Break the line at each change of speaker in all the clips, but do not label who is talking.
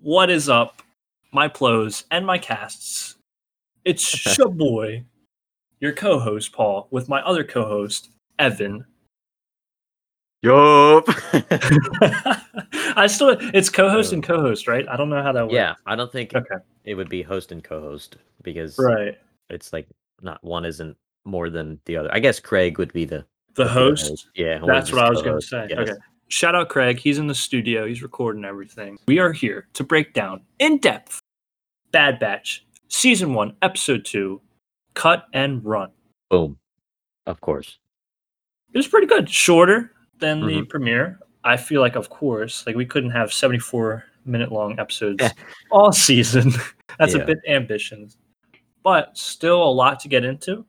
What is up, my plos and my casts? It's your boy, your co-host Paul, with my other co-host Evan.
Yup.
I still it's co-host and co-host, right? I don't know how that works.
yeah, I don't think
Okay.
it would be host and co-host because
Right.
it's like not one isn't more than the other. I guess Craig would be the,
the host.
Yeah,
That's what I was going to say.
yes.
Okay. Shout out Craig. He's in the studio. He's recording everything. We are here to break down in depth Bad Batch, Season 1, Episode 2, Cut and Run.
Boom. Of course.
It was pretty good. Shorter than the
Mm-hmm.
premiere. I feel like, of course, like we couldn't have 74 minute long episodes all season. That's a bit ambitious, but still a lot to get into.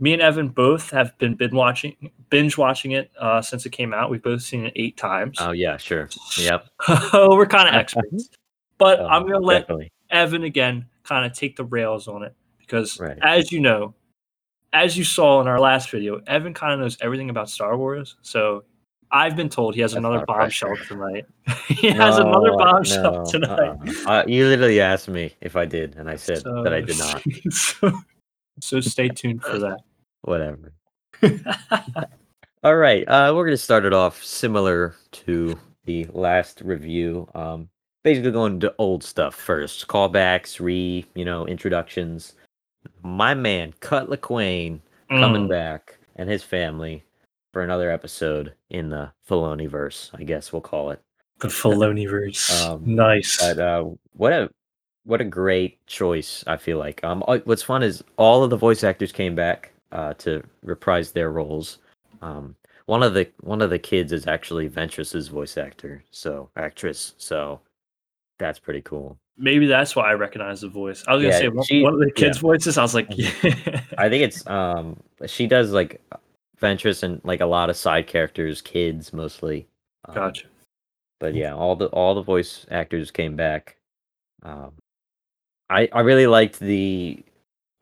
Me and Evan both have been binge watching binge watching it uh, since it came out. We've both seen it eight times.
Oh yeah, sure. Yep.
we're kind of experts. But I'm
Uh,
gonna let
definitely.
Evan again kind of take the rails on it because,
Right.
as you know, as you saw in our last video, Evan kind of knows everything about Star Wars. So I've been told he has
That's
another bombshell
pressure.
tonight. he has another bombshell
no,
tonight.
uh-uh. Uh, you literally asked me if I did, and I said that I did not.
so, so stay tuned for that.
Whatever. All right, uh, we're gonna start it off similar to the last review. Um, basically going to old stuff first, callbacks, re, you know, introductions. My man, Cut Lawquane, coming
Mm,
back, and his family for another episode in the Filoni verse. I guess we'll call it.
the Filoni verse.
Um,
nice.
But uh, what a what a great choice! I feel like. Um, uh, what's fun is all of the voice actors came back uh, to reprise their roles. Um, one of the one of the kids is actually Ventress's voice actor, so actress. So that's pretty cool.
Maybe that's why I recognize the voice. I was gonna
Yeah,
say one,
she-
one of the kids'
yeah.
voices. I was like, yeah.
I think it's um she does like Ventress and like a lot of side characters, kids mostly. Um,
gotcha.
but yeah, all the all the voice actors came back. Um, I I really liked the,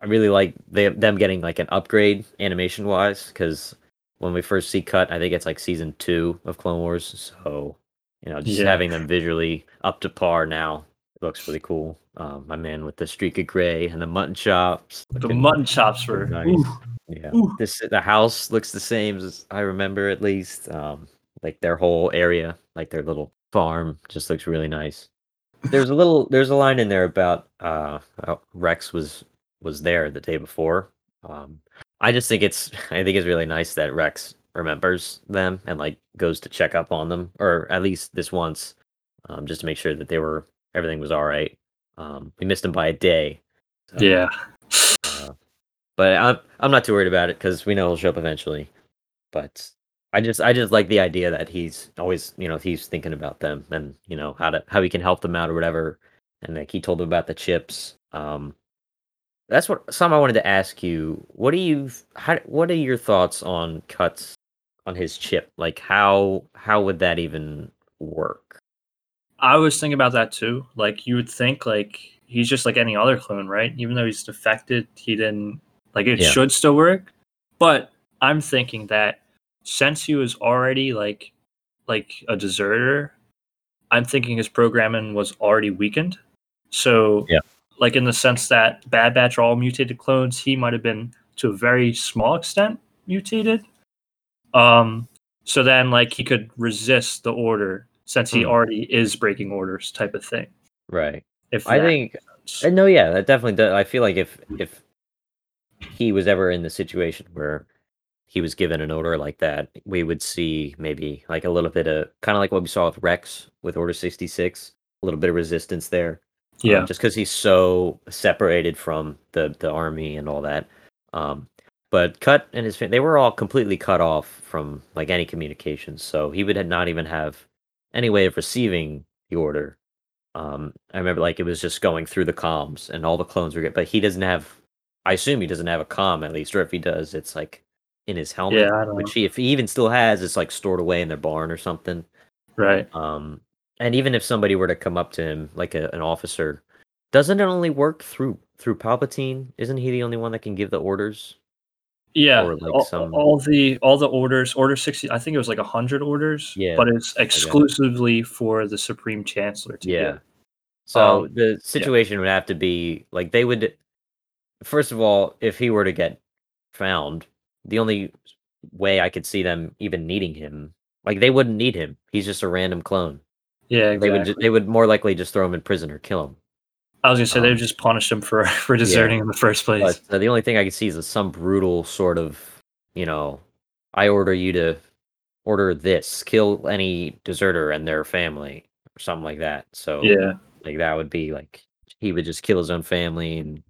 I really like they, them getting like an upgrade animation wise because when we first see cut, I think it's like season two of Clone Wars. So you know, just
Yeah.
having them visually up to par now it looks really cool. Um, my man with the streak of gray and the mutton chops.
The mutton chops were
nice.
ooh,
yeah.
Ooh.
This the house looks the same as I remember at least. Um like their whole area, like their little farm just looks really nice. There's a little there's a line in there about uh Rex was was there the day before. Um I just think it's I think it's really nice that Rex remembers them and like goes to check up on them or at least this once um just to make sure that they were everything was all right. Um we missed him by a day. so-
yeah.
uh, but I'm I'm not too worried about it because we know he'll show up eventually. But I just I just like the idea that he's always you know he's thinking about them and you know how to how he can help them out or whatever. And like he told them about the chips. Um, that's what some I wanted to ask you. What do you how what are your thoughts on cuts on his chip? Like how how would that even work?
I was thinking about that too. Like you would think like he's just like any other clone, right? Even though he's defected, he didn't like it
Yeah.
should still work. But I'm thinking that since he was already like like a deserter, I'm thinking his programming was already weakened. So
Yeah.
Like in the sense that Bad Batch are all mutated clones, he might have been to a very small extent mutated. Um so then like he could resist the order since he
Hmm.
already is breaking orders type of thing.
Right.
If
I think. Uh, No, yeah, that definitely does. I feel like if if he was ever in the situation where he was given an order like that, we would see maybe like a little bit of kind of like what we saw with Rex with Order sixty six, a little bit of resistance there. Um,
yeah.
just because he's so separated from the the army and all that. Um, but Cut and his they were all completely cut off from like any communications, so he would not even have any way of receiving the order. Um, I remember like it was just going through the comms, and all the clones were good, but he doesn't have. I assume he doesn't have a comm at least, or if he does, it's like in his helmet,
Yeah, I don't
which
know.
he if he even still has, it's like stored away in their barn or something.
right.
Um, and even if somebody were to come up to him, like a, an officer, doesn't it only work through through Palpatine? Isn't he the only one that can give the orders?
Yeah.
or, like,
all,
some-
all the all the orders, order sixty I think it was like hundred orders.
Yeah,
But it's exclusively for the Supreme Chancellor to
Yeah. So
Um,
the situation would have to be like they would. First of all, if he were to get found, the only way I could see them even needing him, like they wouldn't need him. He's just a random clone.
Yeah,
They would. ju- They would more likely just throw him in prison or kill him.
I was gonna say they
um,
would just punish him for for deserting in the first place.
But uh, the only thing I could see is some brutal sort of, you know, I order you to order this, kill any deserter and their family, or something like that. So
yeah,
like that would be like he would just kill his own family and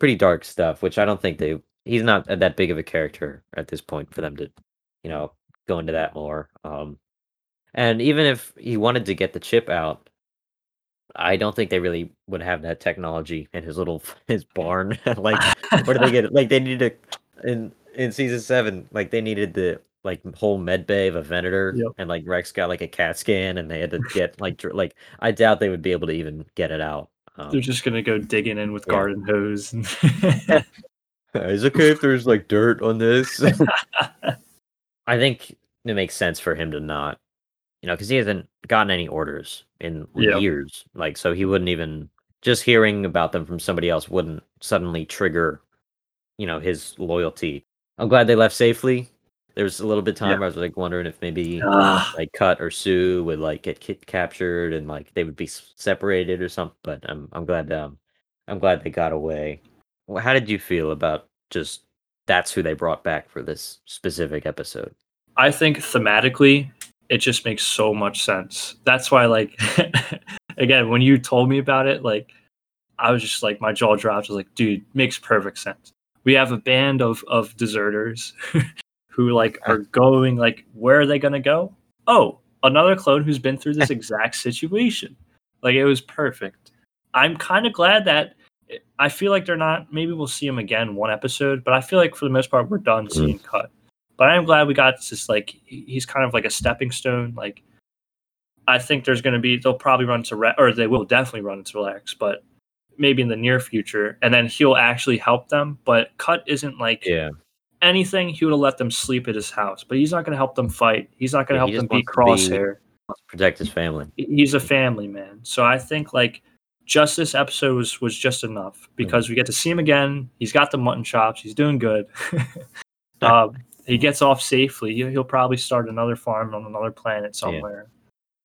pretty dark stuff, which I don't think they. He's not that big of a character at this point for them to, you know, go into that more. Um, and even if he wanted to get the chip out, I don't think they really would have that technology in his little his barn. like, where do they get it? Like, they needed to in in season seven. Like, they needed the like whole med bay of a Venator,
Yep.
and like Rex got like a CAT scan, and they had to get like dr- like I doubt they would be able to even get it out. Um,
They're just gonna go digging in with
Yeah.
garden hose. And
Is it okay if there's like dirt on this? I think it makes sense for him to not, you know, because he hasn't gotten any orders in
Yeah.
years. Like, so he wouldn't even just hearing about them from somebody else wouldn't suddenly trigger, you know, his loyalty. I'm glad they left safely. There was a little bit of time
Yeah.
where I was like wondering if maybe
Ah,
like Cut or Suu would like get ki- captured and like they would be s- separated or something. But I'm I'm glad um I'm glad they got away. Well, how did you feel about just that's who they brought back for this specific episode?
I think thematically, it just makes so much sense. That's why, like, again, when you told me about it, like, I was just like, my jaw dropped. I was like, dude, makes perfect sense. We have a band of of deserters who like are going like, where are they gonna go? Oh, another clone who's been through this exact situation. Like, it was perfect. I'm kind of glad that. Eh, I feel like they're not. Maybe we'll see them again one episode, but I feel like for the most part we're done mm. seeing cut but I am glad we got this. like he's kind of like a stepping stone. Like I think there's going to be they'll probably run to Rex, or they will definitely run to Rex, but maybe in the near future, and then he'll actually help them. But Cut isn't like
Yeah,
anything. He would have let them sleep at his house, but he's not going to help them fight. He's not going to
Yeah, he
help them beat
be-
Crosshair.
protect his family.
He's a family man, so I think like just this episode was, was just enough because we get to see him again. He's got the mutton chops. He's doing good. um, he gets off safely. He'll, probably start another farm on another planet somewhere.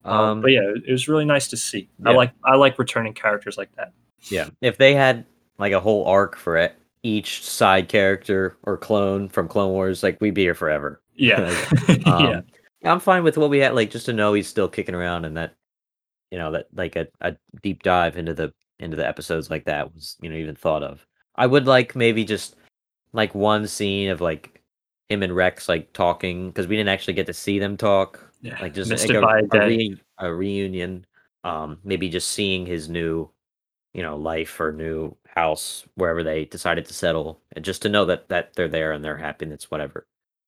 Um,
Um,
but yeah, it was really nice to see. I like I like returning characters like that.
yeah, if they had like a whole arc for e- each side character or clone from Clone Wars, like we'd be here forever.
Yeah,
Um,
yeah,
I'm fine with what we had, like just to know he's still kicking around and that, you know, that like a, a deep dive into the into the episodes like that was, you know, even thought of. I would like maybe just like one scene of like him and Rex like talking because we didn't actually get to see them talk.
yeah.
Like just like a,
a
re- a reunion. Um, maybe just seeing his new, you know, life or new house wherever they decided to settle, and just to know that that they're there and they're happy and it's whatever.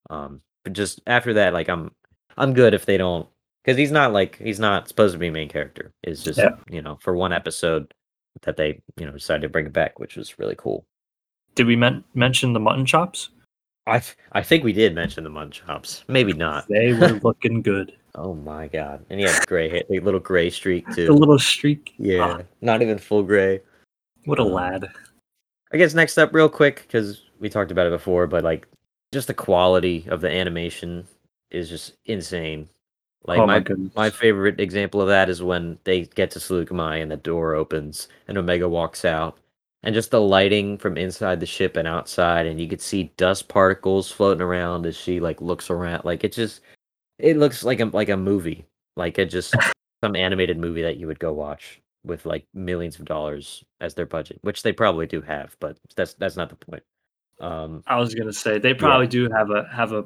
Um, but just after that, like I'm, I'm good if they don't, because he's not like he's not supposed to be a main character. It's just
Yeah.
you know for one episode that they you know decided to bring it back, which was really cool.
Did we men- mention the mutton chops?
I th- I think we did mention the munch chops, maybe not.
They were looking good.
Oh my god! And he had gray hair, like little gray streak too.
A little streak.
Yeah,
Ah,
not even full gray.
what a
Um,
lad.
I guess next up, real quick, because we talked about it before, but like just the quality of the animation is just insane. Like
oh
my
my
my favorite example of that is when they get to Saleucami and the door opens and Omega walks out, and just the lighting from inside the ship and outside, and you could see dust particles floating around as she like looks around. Like it just it looks like a like a movie, like it just some animated movie that you would go watch with like millions of dollars as their budget, which they probably do have, but that's that's not the point. Um,
I was gonna say they probably do have a have a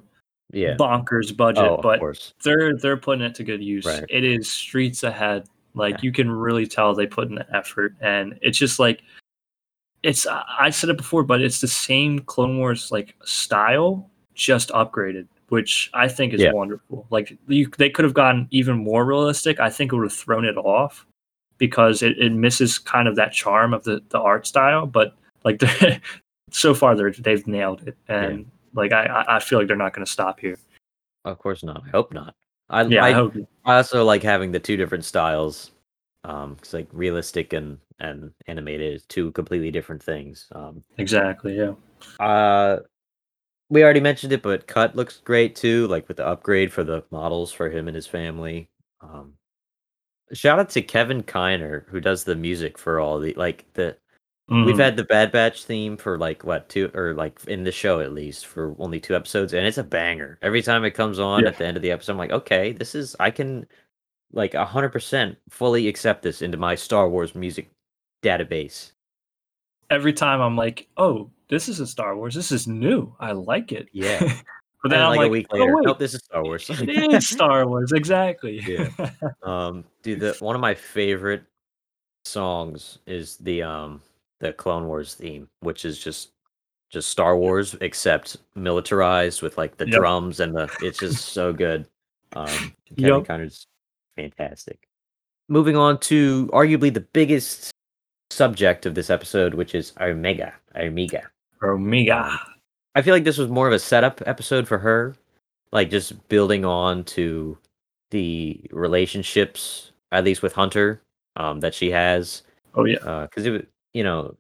yeah.
bonkers budget,
Oh,
but they're they're putting it to good use.
Right.
It is streets ahead. Like
Yeah.
you can really tell they put in the effort, and it's just like it's. I said it before, but it's the same Clone Wars like style, just upgraded, which I think is
Yeah.
wonderful. Like you, they could have gotten even more realistic. I think it would have thrown it off because it, it misses kind of that charm of the the art style. But like so far, they're they've nailed it, and like I I feel like they're not going to stop here.
Of course not. I hope not. I
Yeah, I,
I,
hope.
I also like having the two different styles Um, it's like realistic and and animated is two completely different things. Um,
exactly. Yeah.
uh, we already mentioned it, but cut looks great too, like with the upgrade for the models for him and his family. Um, shout out to Kevin Kiner who does the music for all the like the We've
Mhm.
had the Bad Batch theme for like what two or like in the show at least for only two episodes, and it's a banger. Every time it comes on
Yeah.
at the end of the episode, I'm like, okay, this is I can like hundred percent fully accept this into my Star Wars music database.
every time I'm like, oh, this is a Star Wars. This is new. I like it.
Yeah.
but then
and
I'm
like,
like,
a week
oh,
later,
wait,
nope, this is Star Wars.
it is Star Wars. Exactly.
Yeah. um, dude, the one of my favorite songs is the um the Clone Wars theme, which is just just Star Wars except militarized with like the
Yep.
drums and the it's just so good. Um Kevin
Yep.
Kiner's fantastic. Moving on to arguably the biggest subject of this episode, which is Omega. Omega.
Omega.
I feel like this was more of a setup episode for her, like just building on to the relationships, at least with Hunter, um, that she has.
Oh yeah.
Because it, you know,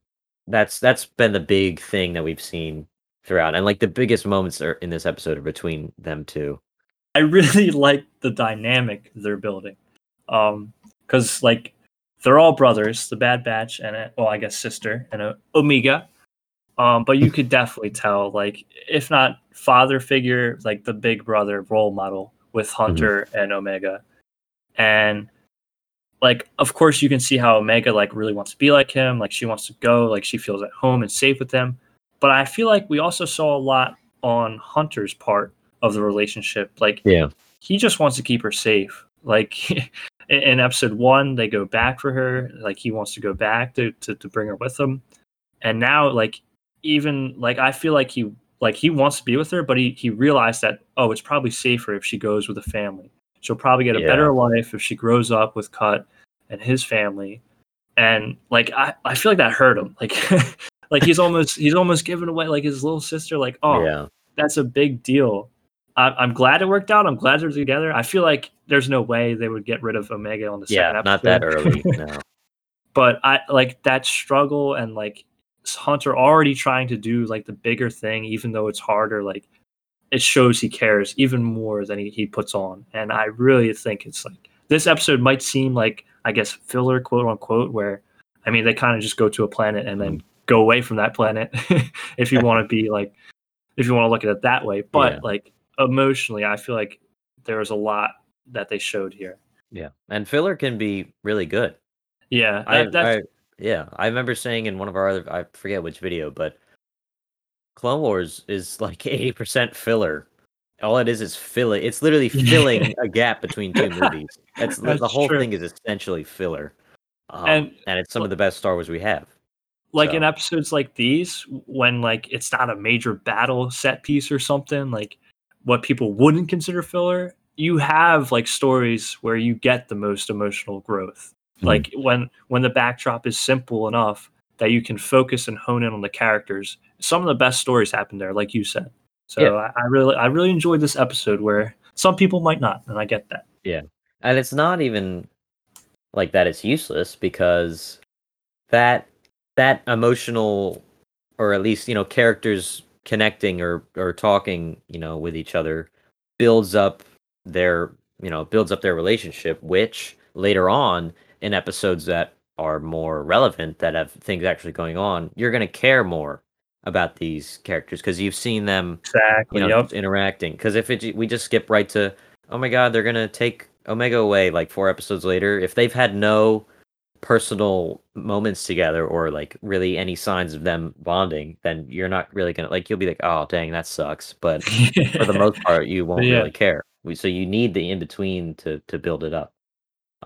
that's that's been the big thing that we've seen throughout, and like the biggest moments are in this episode are between them two.
I really like the dynamic they're building. Um, because like they're all brothers, the Bad Batch and uh, well, I guess sister and uh, Omega. Um, but you could definitely tell, like, if not father figure, like the big brother role model with Hunter and Omega, and like, of course, you can see how Omega like really wants to be like him, like she wants to go, like she feels at home and safe with him. But I feel like we also saw a lot on Hunter's part of the relationship, like
Yeah,
he just wants to keep her safe. Like in- in episode one, they go back for her. Like he wants to go back to, to, to bring her with him. And now, like even like I feel like he like he wants to be with her, but he he realized that oh, it's probably safer if she goes with a family. She'll probably get a
Yeah.
better life if she grows up with Cut and his family. And like I, I feel like that hurt him. Like like he's almost he's almost given away like his little sister. Like oh
yeah,
that's a big deal. I, I'm glad it worked out. I'm glad they're together. I feel like there's no way they would get rid of Omega on the
yeah.
second
Not that early. No.
but I like that struggle and like Hunter already trying to do like the bigger thing, even though it's harder. Like it shows he cares even more than he, he puts on. And I really think it's like this episode might seem like I guess filler, quote unquote, where I mean they kind of just go to a planet and then hmm. go away from that planet if you want to be like if you want to look at it that way. But
Yeah.
like emotionally, I feel like there was a lot that they showed here.
Yeah, and filler can be really good.
Yeah,
I,
that, that's
I yeah, I remember saying in one of our other I forget which video, but Clone Wars is like eighty percent filler. All it is is filling. It's literally filling a gap between two movies. That's, the- the whole
true.
thing is essentially filler, um,
And-
and it's some of the best Star Wars we have.
like in episodes like these when like it's not a major battle set piece or something like what people wouldn't consider filler you have like stories where you get the most emotional growth
Mhm.
like when when the backdrop is simple enough that you can focus and hone in on the characters some of the best stories happen there like you said so
Yeah.
I, I really i really enjoyed this episode where some people might not and i get that Yeah.
and it's not even like that it's useless because that that emotional or at least you know characters connecting or or talking you know with each other builds up their you know builds up their relationship which later on in episodes that are more relevant that have things actually going on you're going to care more about these characters because you've seen them
exactly
you know
yep.
interacting because if it we just skip right to oh my god they're gonna take omega away like four episodes later if they've had no personal moments together or like really any signs of them bonding then you're not really gonna like you'll be like oh dang that sucks but for the most part you won't
Yeah.
really care so you need the in between to to build it up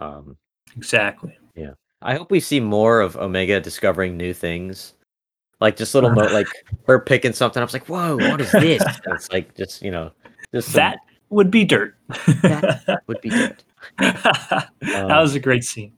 um
exactly Yeah.
I hope we see more of Omega discovering new things. Like just little mo- like her picking something up. It's like, whoa, what is this? And it's like just you know, just some-
that would be dirt
That would be
that
Um,
was a great scene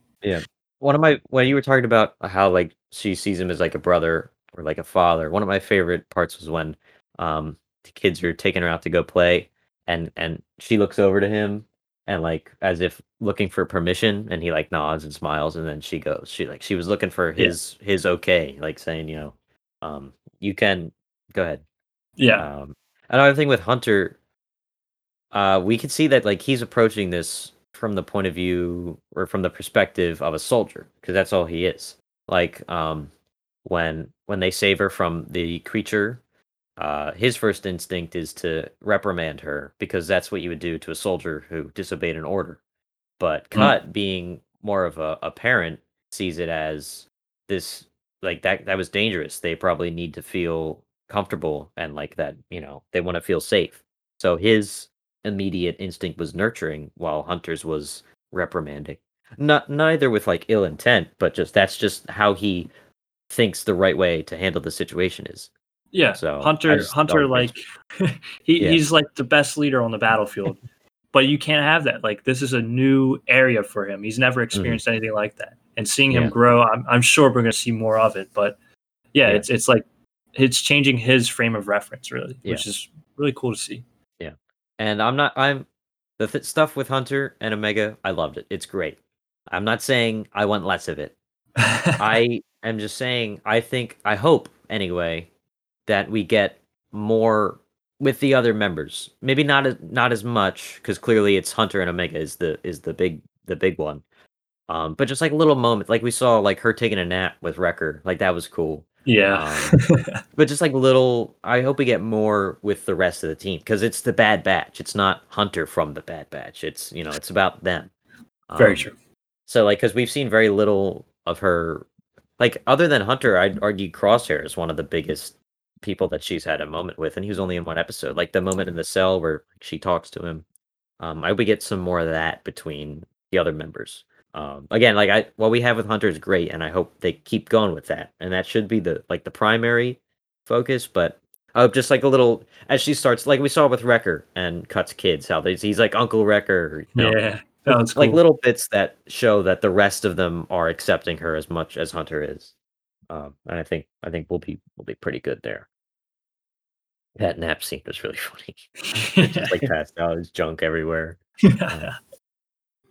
one of my when you were talking about how like she sees him as like a brother or like a father. One of my favorite parts was when um the kids are taking her out to go play, and and she looks over to him and like as if looking for permission and he like nods and smiles and then she goes she like she was looking for
Yeah.
his his okay like saying you know um you can go ahead
Yeah.
um another thing with hunter uh we can see that like he's approaching this from the point of view or from the perspective of a soldier because that's all he is. Like um when when they save her from the creature uh his first instinct is to reprimand her because that's what you would do to a soldier who disobeyed an order. But
Mm.
cut being more of a, a parent sees it as this like that that was dangerous. They probably need to feel comfortable and like that you know they want to feel safe. So his immediate instinct was nurturing while hunter's was reprimanding not neither with like ill intent but just that's just how he thinks the right way to handle the situation is
Yeah.
So,
Hunter Hunter like he,
Yeah.
he's like the best leader on the battlefield. but you can't have that. Like this is a new area for him. He's never experienced anything like that. And seeing him
Mm-hmm. Yeah.
grow, I'm I'm sure we're gonna see more of it. But yeah,
Yeah.
it's it's like it's changing his frame of reference really, which is really cool to see.
And I'm not. I'm the th- stuff with Hunter and Omega. I loved it. It's great. I'm not saying I want less of it. I am just saying I think I hope anyway that we get more with the other members. Maybe not as not as much because clearly it's Hunter and Omega is the is the big the big one. Um, but just like little moments, like we saw like her taking a nap with Wrecker, like that was cool.
Yeah.
But just like little, I hope we get more with the rest of the team because it's the Bad Batch. It's not Hunter from the Bad Batch. It's you know it's about them.
Very
Um,
true.
So like, because we've seen very little of her, like other than Hunter, I'd argue Crosshair is one of the biggest people that she's had a moment with, and he was only in one episode. Like the moment in the cell where she talks to him. Um, I hope we get some more of that between the other members. Um, again, like I, what we have with Hunter is great, and I hope they keep going with that, and that should be the like the primary focus. But I hope just like a little as she starts, like we saw with Wrecker and Cut's kids, how they, he's like Uncle Wrecker, you know,
yeah. Was cool.
like little bits that show that the rest of them are accepting her as much as Hunter is. Um, and I think I think we'll be we'll be pretty good there. That nap scene was really funny. Just like passed out, his junk everywhere.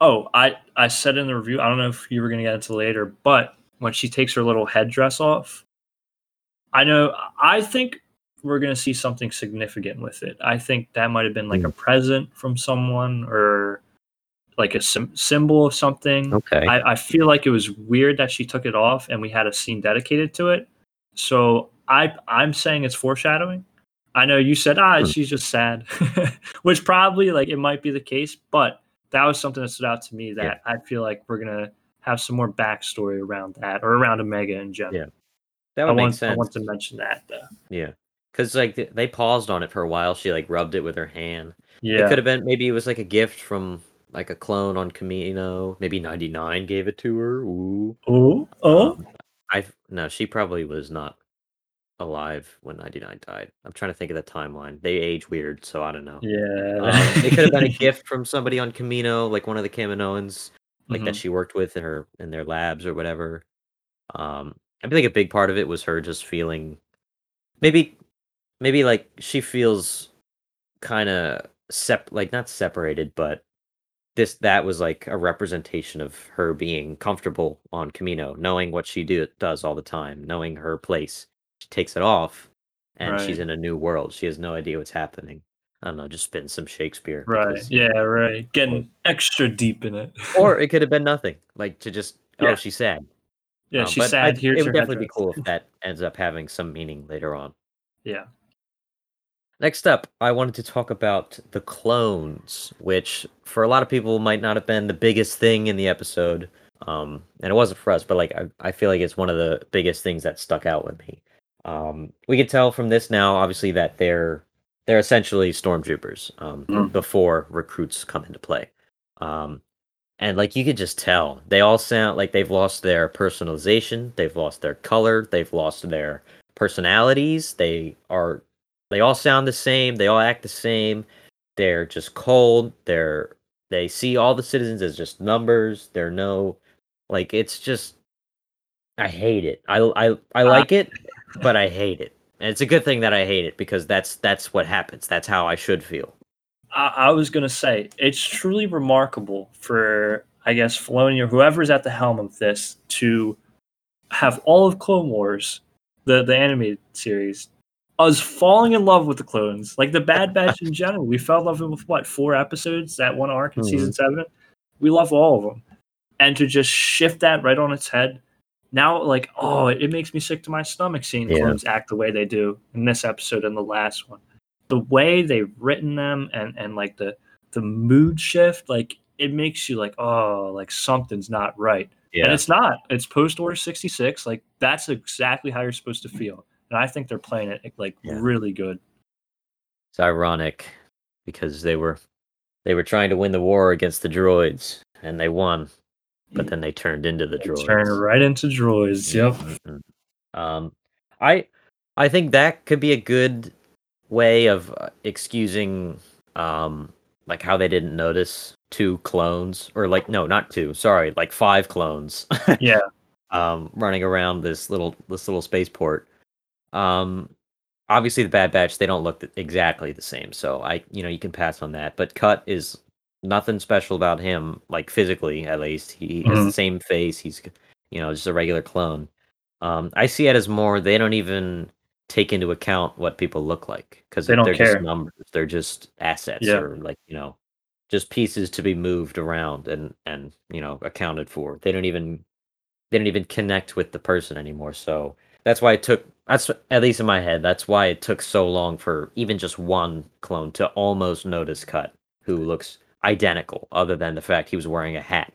oh, I I said in the review. I don't know if you were gonna get into later, but when she takes her little headdress off, I know. I think we're gonna see something significant with it. I think that might have been like a present from someone or like a sim- symbol of something.
Okay.
I, I feel like it was weird that she took it off and we had a scene dedicated to it. So I I'm saying it's foreshadowing. I know you said ah
Hmm.
she's just sad, which probably like it might be the case, but that was something that stood out to me that
Yeah.
I feel like we're gonna have some more backstory around that or around Omega in general.
Yeah, that
I
would make
want
sense.
I want to mention that though.
Yeah, because like th- they paused on it for a while. She like rubbed it with her hand.
Yeah, It
could have been maybe it was like a gift from like a clone on Camino. Maybe ninety nine gave it to her. Ooh.
oh oh
Um, I no, she probably was not alive when 99 died. I'm trying to think of the timeline. They age weird, so I don't know.
yeah.
Um, it could have been a gift from somebody on Camino, like one of the Kaminoans, like that
Mhm.
she worked with in her in their labs or whatever. Um, I think a big part of it was her just feeling, maybe, maybe like she feels kind of sep like not separated, but this that was like a representation of her being comfortable on Camino, knowing what she do does all the time, knowing her place. Takes it off, and she's in a new world. She has no idea what's happening. I don't know, just spitting some Shakespeare.
Right.
because-
Yeah. Right. Getting extra deep in it.
Or it could have been nothing. Like to just oh,
Yeah.
she's sad.
yeah,
Um,
she's sad.
I-
Here's
it would definitely be cool if that ends up having some meaning later on.
Yeah.
Next up, I wanted to talk about the clones, which for a lot of people might not have been the biggest thing in the episode. Um, and it wasn't for us, but like I, I feel like it's one of the biggest things that stuck out with me. Um, we can tell from this now, obviously, that they're they're essentially stormtroopers um,
Mm.
before recruits come into play. Um, and like you could just tell, they all sound like they've lost their personalization, they've lost their color, they've lost their personalities. They are they all sound the same, they all act the same. They're just cold. They're they see all the citizens as just numbers. They're no like it's just I hate it. I I I like it, but I hate it. And it's a good thing that I hate it because that's that's what happens. That's how I should feel.
I, I was gonna say it's truly remarkable for I guess Filoni or whoever's at the helm of this to have all of Clone Wars, the the animated series, us falling in love with the clones, like the Bad Batch in general. We fell in love with what four episodes that one arc in
Mhm.
season seven. We love all of them, and to just shift that right on its head. Now, like, oh, it, it makes me sick to my stomach seeing
Yeah.
clones act the way they do in this episode and the last one. The way they've written them and and like the the mood shift, like it makes you like, oh, like something's not right. And it's not. It's post order 66. Like that's exactly how you're supposed to feel. And I think they're playing it like
Yeah.
really good.
It's ironic because they were they were trying to win the war against the droids and they won, but then they turned into the droids.
Turned right into droids. Yep.
Mhm. Um, I I think that could be a good way of uh, excusing um like how they didn't notice two clones or like no not two sorry like five clones
Yeah.
um running around this little this little spaceport um obviously the bad batch they don't look exactly the same so i you know you can pass on that but cut is nothing special about him like physically at least he has the
Mhm.
same face he's you know just a regular clone um i see it as more they don't even take into account what people look like because
They care.
just numbers they're just assets
Yeah.
or like you know just pieces to be moved around and and you know accounted for they don't even they don't even connect with the person anymore so that's why it took that's at least in my head that's why it took so long for even just one clone to almost notice cut who looks identical other than the fact he was wearing a hat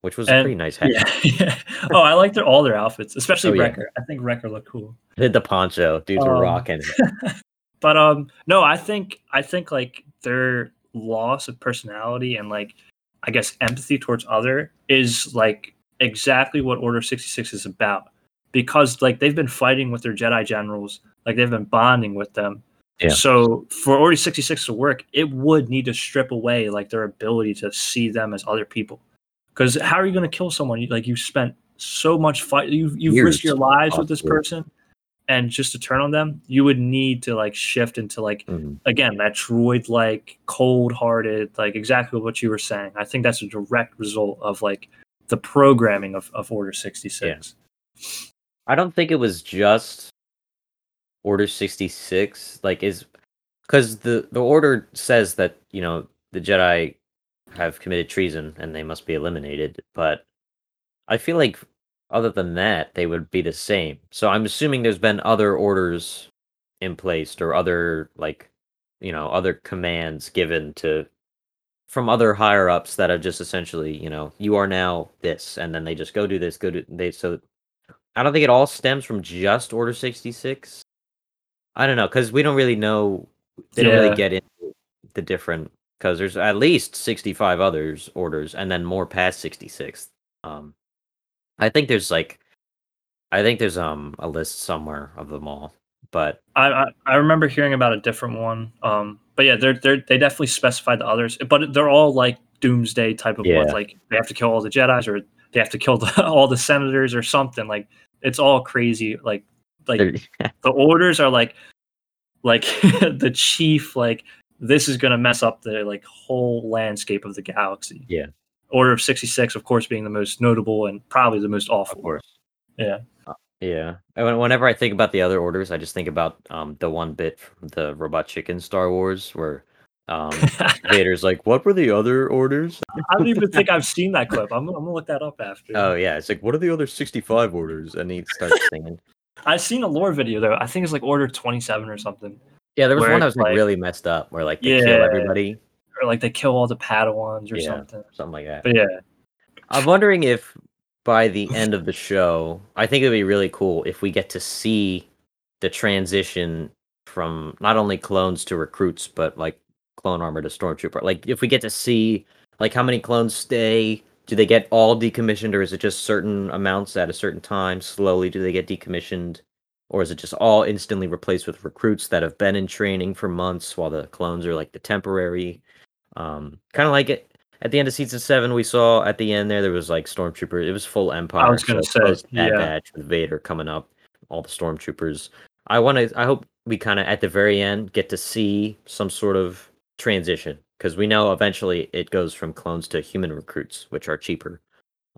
which was a pretty nice hat
Yeah. oh, I like their all their outfits, especially
Oh, yeah.
Wrecker. I think Wrecker looked cool.
Did the poncho dudes were
Um,
rocking it.
But um no, I think I think like their loss of personality and like I guess empathy towards other is like exactly what Order 66 is about. Because like they've been fighting with their Jedi generals, like they've been bonding with them.
Yeah.
So for Order 66 to work, it would need to strip away like their ability to see them as other people. Because how are you going to kill someone? You, like you spent so much fight, you've you've risked your lives with this person, and just to turn on them, you would need to like shift into like
Mhm.
again that droid like cold hearted like exactly what you were saying i think that's a direct result of like the programming of, of order 66
I don't think it was just Order 66 like is cuz the the order says that, you know, the Jedi have committed treason and they must be eliminated, but I feel like other than that they would be the same. So I'm assuming there's been other orders in place or other like, you know, other commands given to from other higher ups that have just essentially, you know, you are now this and then they just go do this, go do they so I don't think it all stems from just Order 66. I don't know because we don't really know. They don't
Yeah.
really get into the different because there's at least 65 others orders and then more past 66. Um, I think there's like, I think there's um a list somewhere of them all, but
I, I i remember hearing about a different one um but yeah they're they're they definitely specified the others but they're all like doomsday type of
Yeah.
ones like they have to kill all the jedis or they have to kill the, all the senators or something like it's all crazy like like the orders are like like the chief like this is going to mess up the like whole landscape of the galaxy
Yeah.
order of 66 of course being the most notable and probably the most awful
of course.
Yeah.
Uh, yeah. Whenever I think about the other orders, I just think about um the one bit from the Robot Chicken Star Wars where um Vader's like, "What were the other orders?"
i don't even think i've seen that clip i'm, I'm gonna look that up after
Oh yeah, it's like, "What are the other 65 orders?" And he starts singing.
I've seen a lore video though i think it's like order 27 or something
Yeah, there was one that was like, really messed up, where like they
Yeah.
kill everybody,
or like they kill all the padawans or
Yeah.
something
something like that.
but yeah
I'm wondering if by the end of the show, I think it'd be really cool if we get to see the transition from not only clones to recruits, but like clone armor to stormtrooper. Like if we get to see like how many clones stay, do they get all decommissioned, or is it just certain amounts at a certain time? Slowly, do they get decommissioned, or is it just all instantly replaced with recruits that have been in training for months, while the clones are like the temporary? Um, kind of like it at the end of season seven, we saw at the end there there was like stormtrooper. It was full empire.
i was gonna say,
Bad
yeah.
Batch with Vader coming up, all the stormtroopers. I want to. I hope we kind of at the very end get to see some sort of transition because we know eventually it goes from clones to human recruits, which are cheaper.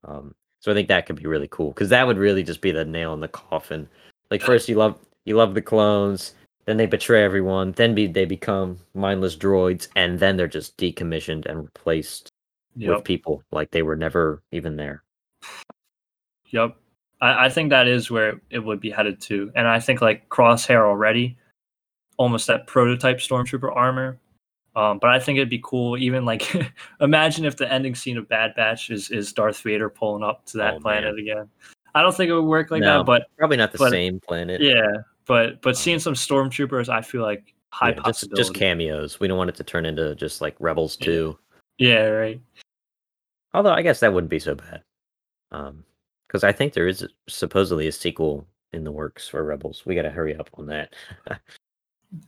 Um, so I think that could be really cool because that would really just be the nail in the coffin. Like first you love you love the clones, then they betray everyone, then be they become mindless droids, and then they're just decommissioned and replaced
Yep.
with people like they were never even there.
Yep. I, I think that is where it would be headed to. And I think like Crosshair already, almost that prototype Stormtrooper armor. Um, but I think it'd be cool, even like imagine if the ending scene of Bad Batch is, is Darth Vader pulling up to that
Oh,
planet again. I don't think it would work like
No,
that, but
Probably not the
but-
same planet.
yeah, but but seeing some stormtroopers, I feel like high
Yeah, just,
possibility.
just cameos. We don't want it to turn into just like Rebels too.
yeah, right.
Although I guess that wouldn't be so bad. Um, because I think there is supposedly a sequel in the works for Rebels. We got to hurry up on that.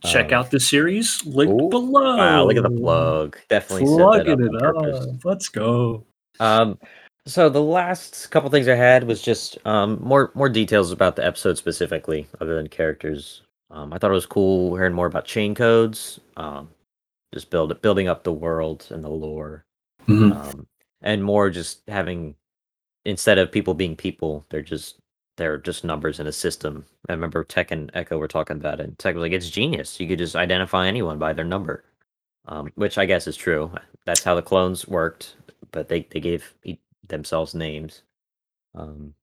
Check
Um,
out the series link
ooh,
below.
Wow, look at the plug. Definitely
Plugging it
on
up. Let's go.
Um, so the last couple things I had was just um more more details about the episode specifically, other than characters. Um, I thought it was cool hearing more about chain codes. Um, just build building up the world and the lore. um, and more just having instead of people being people, they're just they're just numbers in a system. I remember Tech and Echo were talking about it. And Tech was like, "It's genius. You could just identify anyone by their number," um, which I guess is true. That's how the clones worked, but they they gave themselves names. Um,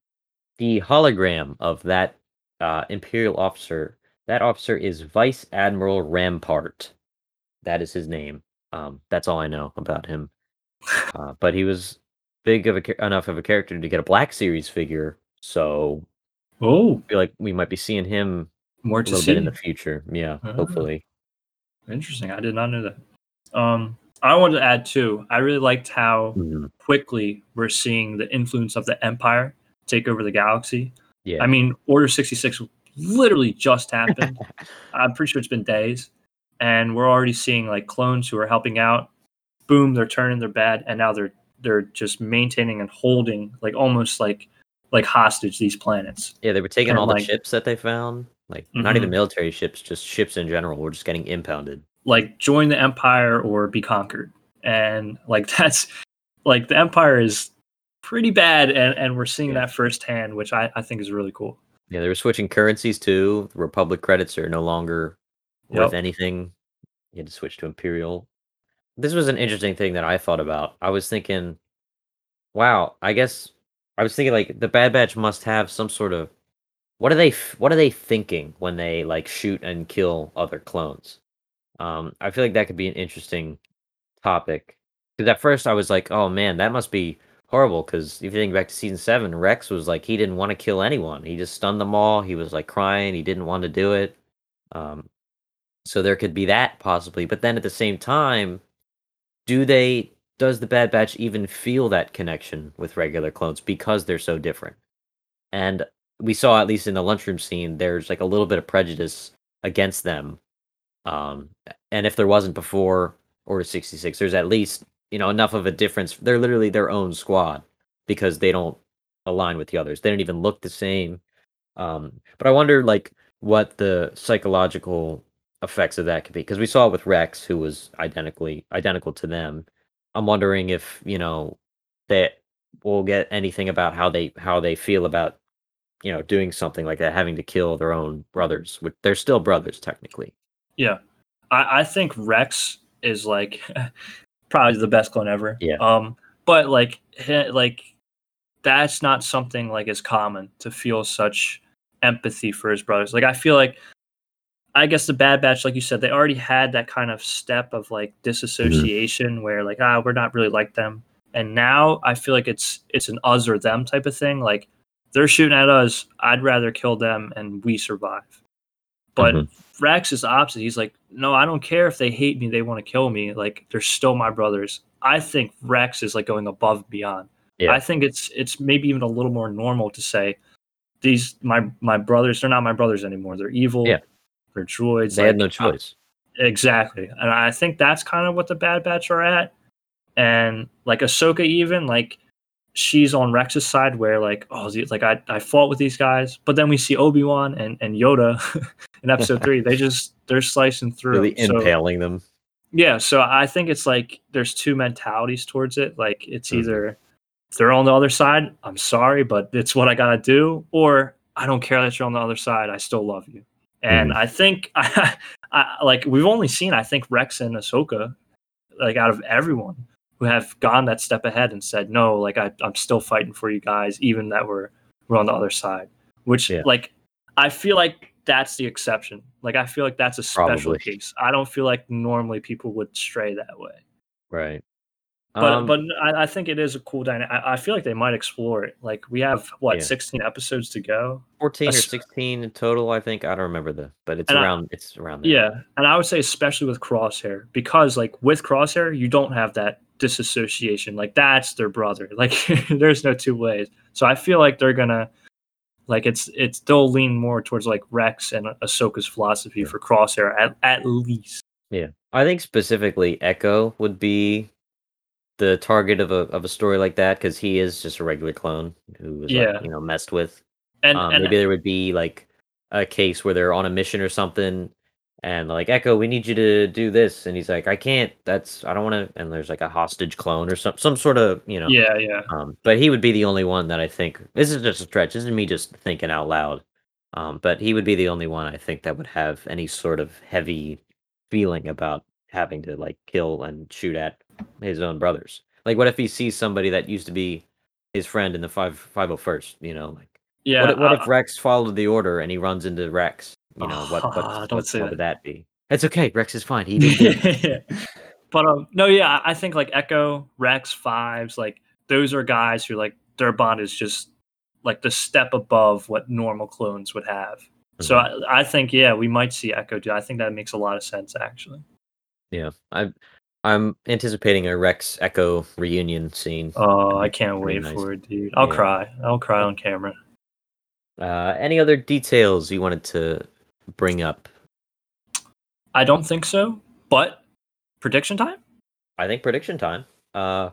the hologram of that uh, Imperial officer. That officer is Vice Admiral Rampart. That is his name. Um, that's all I know about him. Uh, but he was big of a enough of a character to get a Black Series figure, so
Oh,
I feel like we might be seeing him
more to see.
in the future. Yeah,
Ah.
hopefully.
Interesting. I did not know that. Um, I wanted to add too. I really liked how
Mhm.
quickly we're seeing the influence of the Empire take over the galaxy.
Yeah,
I mean, Order sixty six literally just happened. I'm pretty sure it's been days, and we're already seeing like clones who are helping out. Boom, they're turning their bad, and now they're they're just maintaining and holding like almost like like hostage these planets.
yeah, they were taking
and,
all the ships that they found, like not
Mhm.
even military ships, just ships in general. Were just getting impounded.
like join the empire or be conquered and like that's like the empire is pretty bad and, and we're seeing
Yeah.
that firsthand which I, I think is really cool
Yeah, they were switching currencies too. Republic credits are no longer worth
Yep.
anything. You had to switch to Imperial. This was an interesting thing that I thought about. I was thinking, wow, I guess I was thinking like the Bad Batch must have some sort of what are they what are they thinking when they like shoot and kill other clones? Um, I feel like that could be an interesting topic. Because at first I was like, oh man, that must be horrible. Because if you think back to season seven, Rex was like he didn't want to kill anyone. He just stunned them all. He was like crying. He didn't want to do it. Um, so there could be that possibly. But then at the same time, do they? Does the Bad Batch even feel that connection with regular clones because they're so different? And we saw at least in the lunchroom scene, there's like a little bit of prejudice against them. Um, and if there wasn't before Order 66, there's at least you know enough of a difference. They're literally their own squad because they don't align with the others. They don't even look the same. Um, but I wonder like what the psychological effects of that could be because we saw it with Rex, who was identically identical to them. I'm wondering if you know that we'll get anything about how they how they feel about you know doing something like that, having to kill their own brothers. Which they're still brothers technically.
yeah i, I think rex is like probably the best clone ever
Yeah.
um but like like that's not something like as common to feel such empathy for his brothers like i feel like I guess the Bad Batch, like you said, they already had that kind of step of like disassociation where like ah we're not really like them, and now I feel like it's it's an us or them type of thing. Like they're shooting at us, I'd rather kill them and we survive. But
Mhm.
Rex is the opposite. He's like, no, I don't care if they hate me, they want to kill me. Like they're still my brothers. I think Rex is like going above and beyond.
Yeah.
I think it's it's maybe even a little more normal to say these my my brothers they're not my brothers anymore. They're evil.
Yeah.
Droids.
They had no choice.
Exactly. And I think that's kind of what the Bad Batch are at. And like Ahsoka, even like she's on Rex's side where like, oh, like I, I fought with these guys. But then we see Obi Wan and, and Yoda in episode three. They just they're slicing through.
Really
So,
impaling them.
Yeah, so I think it's like there's two mentalities towards it. Like it's
Mhm.
either if they're on the other side, I'm sorry, but it's what I gotta do, or I don't care that you're on the other side, I still love you. And
Mhm.
I think I, I like we've only seen I think Rex and Ahsoka, like out of everyone who have gone that step ahead and said no, like I, I'm still fighting for you guys, even that we're we're on the other side. Which
Yeah.
like I feel like that's the exception. Like I feel like that's a special
Probably.
case. I don't feel like normally people would stray that way.
Right.
But
Um,
but I, I think it is a cool dynamic. I, I feel like they might explore it. Like we have what
Yeah.
16 episodes to go.
14 or 16 in total, I think. I don't remember the, but it's
And I-
around. it's around there.
Yeah, and I would say especially with Crosshair because like with Crosshair you don't have that disassociation. Like that's their brother. Like there's no two ways. So I feel like they're gonna like it's it's they'll lean more towards like Rex and Ahsoka's philosophy
Yeah.
for Crosshair at at least.
Yeah. I think specifically Echo would be the target of a of a story like that because he is just a regular clone who was
Yeah.
like, you know messed with.
And,
um,
and
maybe there would be like a case where they're on a mission or something, and like Echo, we need you to do this, and he's like, I can't. That's I don't want to. And there's like a hostage clone or some some sort of you know.
yeah, yeah.
Um, but he would be the only one that I think. This is just a stretch. This is me just thinking out loud. Um, but he would be the only one I think that would have any sort of heavy feeling about having to like kill and shoot at his own brothers. Like, what if he sees somebody that used to be his friend in the five five oh first? You know, like
Yeah.
what, if- what
I-
if Rex followed the order and he runs into Rex? You know, what what,
Ah, don't
what,
say
what
that.
would that be? It's okay. Rex is fine. He did
but um no yeah I- think like echo rex fives like those are guys who like their bond is just like the step above what normal clones would have so
Mhm.
I, I think yeah we might see echo do i think that makes a lot of sense actually
yeah, I I'm anticipating a Rex Echo reunion scene.
oh i can't wait
nice.
for it dude i'll
Yeah.
cry i'll cry on camera
Uh, any other details you wanted to bring up?
i don't think so but prediction time
I think prediction time. Uh,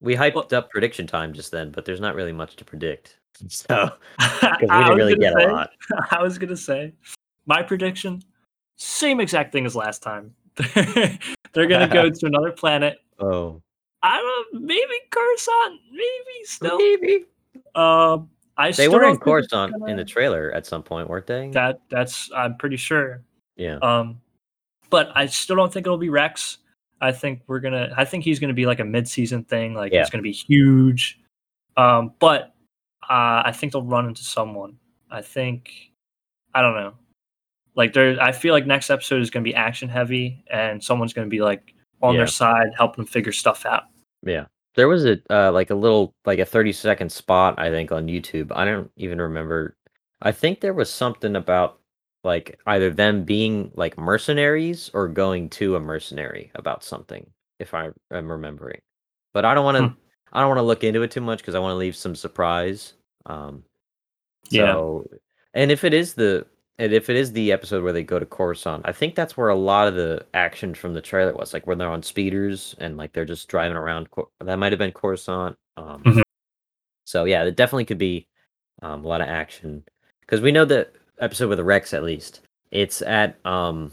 we hyped
Well-
up prediction time just then, but there's not really much to predict. So
because
we didn't really get a lot.
I was gonna say my prediction, same exact thing as last time. They're gonna go to another planet.
Oh,
I don't know, maybe Coruscant, maybe still.
maybe
Um, I
they
still
were
don't
in
think
Coruscant in
gonna-
the trailer at some point, weren't they?
That that's I'm pretty sure.
yeah,
Um, but I still don't think it'll be Rex. I think we're gonna. I think he's gonna be like a mid-season thing. Like
Yeah.
it's gonna be huge. Um, but uh, I think they'll run into someone. I think. I don't know. Like there, I feel like next episode is gonna be action heavy, and someone's gonna be like on
Yeah.
their side, helping them figure stuff out.
yeah. There was a uh, like a little like a 30 second spot I think on YouTube. I don't even remember. I think there was something about like either them being like mercenaries or going to a mercenary about something if I am remembering. But I don't want to
Hmm.
I don't want to look into it too much because I want to leave some surprise. Um
Yeah.
so and if it is the and if it is the episode where they go to Coruscant, I think that's where a lot of the action from the trailer was, like when they're on speeders and like they're just driving around. Cor- That might have been Coruscant. Um,
Mhm.
So yeah, it definitely could be um, a lot of action because we know the episode with the Rex at least. It's at um,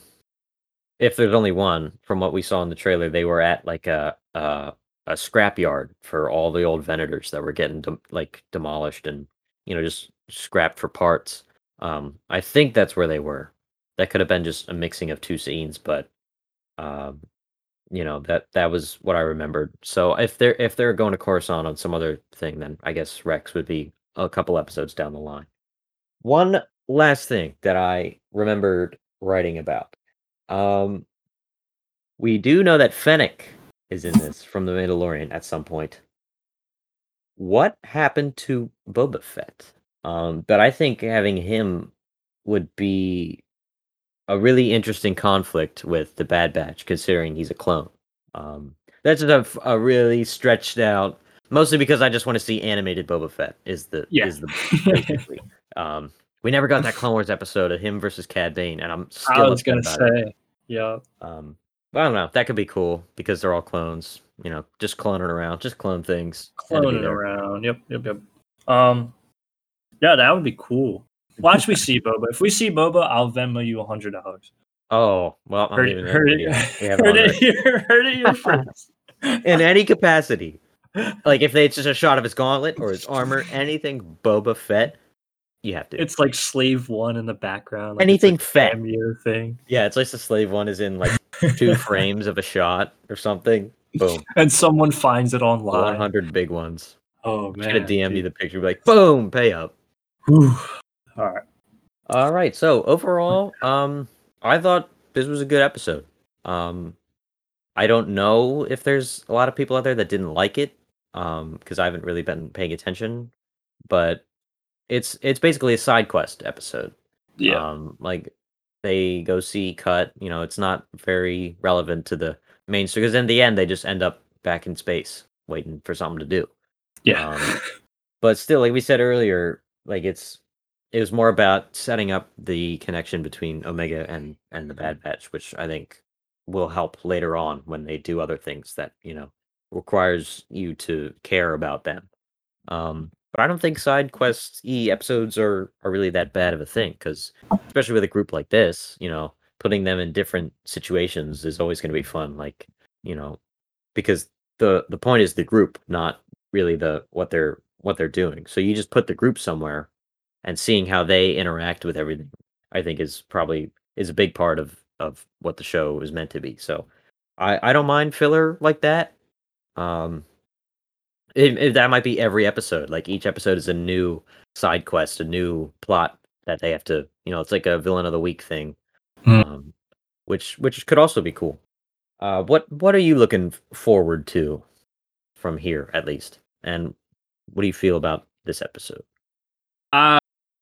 if there's only one from what we saw in the trailer, they were at like a a, a scrapyard for all the old Venators that were getting dem- like demolished and you know just scrapped for parts. Um, I think that's where they were. That could have been just a mixing of two scenes, but um, you know that that was what I remembered. So if they're if they're going to Coruscant on some other thing, then I guess Rex would be a couple episodes down the line. One last thing that I remembered writing about. Um, we do know that Fennec is in this from the Mandalorian at some point. What happened to Boba Fett? Um, but I think having him would be a really interesting conflict with the Bad Batch, considering he's a clone. Um, that's a really stretched out, mostly because I just want to see animated Boba Fett. Is the
Yeah.
is the basically. um, we never got that Clone Wars episode of him versus Cad Bane, and I'm still
I was gonna
it.
say, yeah.
Um, I don't know. That could be cool because they're all clones. You know, just cloning around, just clone things. Had to be
cloning around. Yep, yep, yep. Um, yeah, that would be cool. Watch we see Boba. If we see Boba, I'll Venmo you a hundred dollars.
Oh well, I'm
Heard,
leaving
heard, it,
have it
heard, it here, heard it here first.
in any capacity. Like if they, it's just a shot of his gauntlet or his armor, anything Boba Fett, you have to.
It's like Slave One in the background. Like
Anything
a
fat.
thing.
yeah, it's like the slave one is in like two frames of a shot or something. Boom,
And someone finds it online.
hundred big ones.
Oh man.
gonna DM you the picture, be like, boom, pay up.
Whew. All right.
All right. So overall, um, I thought this was a good episode. Um, I don't know if there's a lot of people out there that didn't like it, um, because I haven't really been paying attention. But it's it's basically a side quest episode.
Yeah.
Um, like they go see Cut. You know, it's not very relevant to the main story because in the end they just end up back in space waiting for something to do.
yeah.
um, but still, like we said earlier, like it's it was more about setting up the connection between Omega and and the Bad Batch, which I think will help later on when they do other things that you know requires you to care about them. Um, but I don't think side quest e episodes are are really that bad of a thing because especially with a group like this, you know, putting them in different situations is always going to be fun. Like you know, because the the point is the group, not really the what they're what they're doing. So you just put the group somewhere and seeing how they interact with everything, I think is probably is a big part of of what the show is meant to be. So I I don't mind filler like that. Um it, it- that might be every episode. Like each episode is a new side quest, a new plot that they have to, you know, it's like a villain of the week thing.
Hmm.
Um which which could also be cool. Uh what what are you looking forward to from here at least? And what do you feel about this episode?
Uh,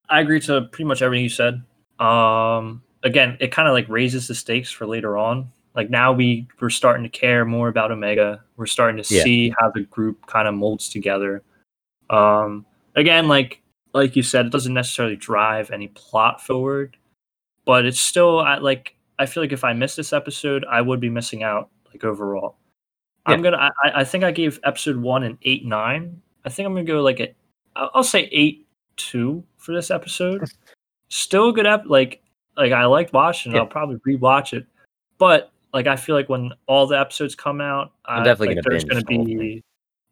I agree to pretty much everything you said. Um, again, it kind of like raises the stakes for later on. Like now we we're starting to care more about Omega. We're starting to
Yeah.
see how the group kind of molds together. Um, again, like like you said, it doesn't necessarily drive any plot forward, but it's still I, like I feel like if I miss this episode, I would be missing out. Like overall, I'm gonna. I- I think I gave episode one an eight nine. I think I'm gonna go like a. I'll say eight two for this episode. Still a good ep. Like like I liked watching. it.
Yeah.
I'll probably rewatch it, but like I feel like when all the episodes come out,
I'm
I-
definitely
like,
gonna
there's gonna
the whole thing.
be.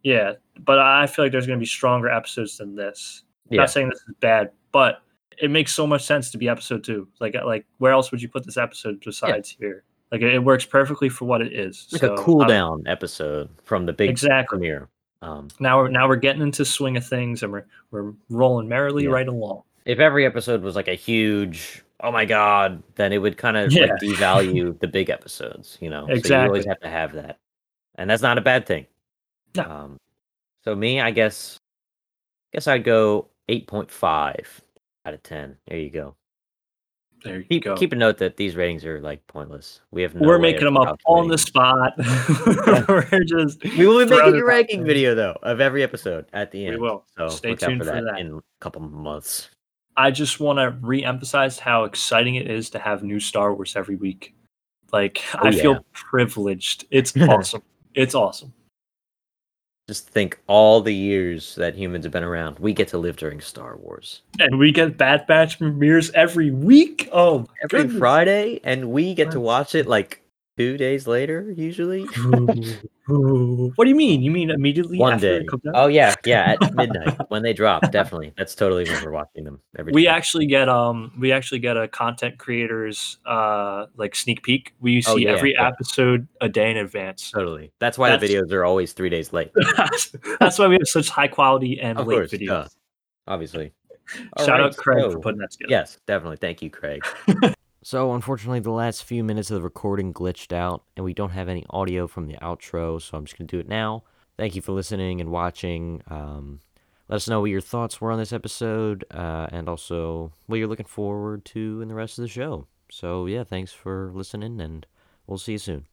Yeah, but I feel like there's gonna be stronger episodes than this.
Yeah.
Not saying this is bad, but it makes so much sense to be episode two. Like uh, like where else would you put this episode besides here? Like it, it works perfectly for what it is.
like
so,
a cool down episode from the big
Exactly.
premiere. Um,
Now we're now we're getting into swing of things and we're we're rolling merrily
Yeah.
right along.
if every episode was like a huge, oh my god, then it would kind of
Yeah.
like devalue the big episodes, you know. So you always have to have that, and that's not a bad thing.
No.
Um, so me, I guess, guess I'd go eight point five out of ten. There you go.
There you
Keep
go.
keep a note that these ratings are like pointless. We have no
we're making them up on the spot. we're just
We will be making a ranking video though of every episode at the end.
We will.
So
Stay tuned
for
for
that,
that.
in a couple months.
I just want to re-emphasize how exciting it is to have new Star Wars every week. Like
Oh,
I feel privileged. It's awesome. it's awesome.
Just think all the years that humans have been around, we get to live during Star Wars.
And we get Bad Batch premieres every week. Oh,
Every
goodness.
Friday, and we get to watch it like two days later, usually.
what do you mean? You mean immediately
One
after
day.
it comes out?
Oh yeah, yeah, at midnight when they drop. Definitely, that's totally when we're watching them. Every
we
time.
actually get um we actually get a content creators uh like sneak peek we see
Oh, yeah,
every
yeah.
episode a day in advance
totally. That's why the videos are always three days late.
that's why we have such high quality and
Of
late
course,
videos
duh. Obviously. All
shout
right,
out craig
so-
for putting that together
Yes, definitely. Thank you, Craig. so, unfortunately, the last few minutes of the recording glitched out, and we don't have any audio from the outro, so I'm just going to do it now. Thank you for listening and watching. Um, let us know what your thoughts were on this episode, uh, and also what you're looking forward to in the rest of the show. So, yeah, thanks for listening, and we'll see you soon.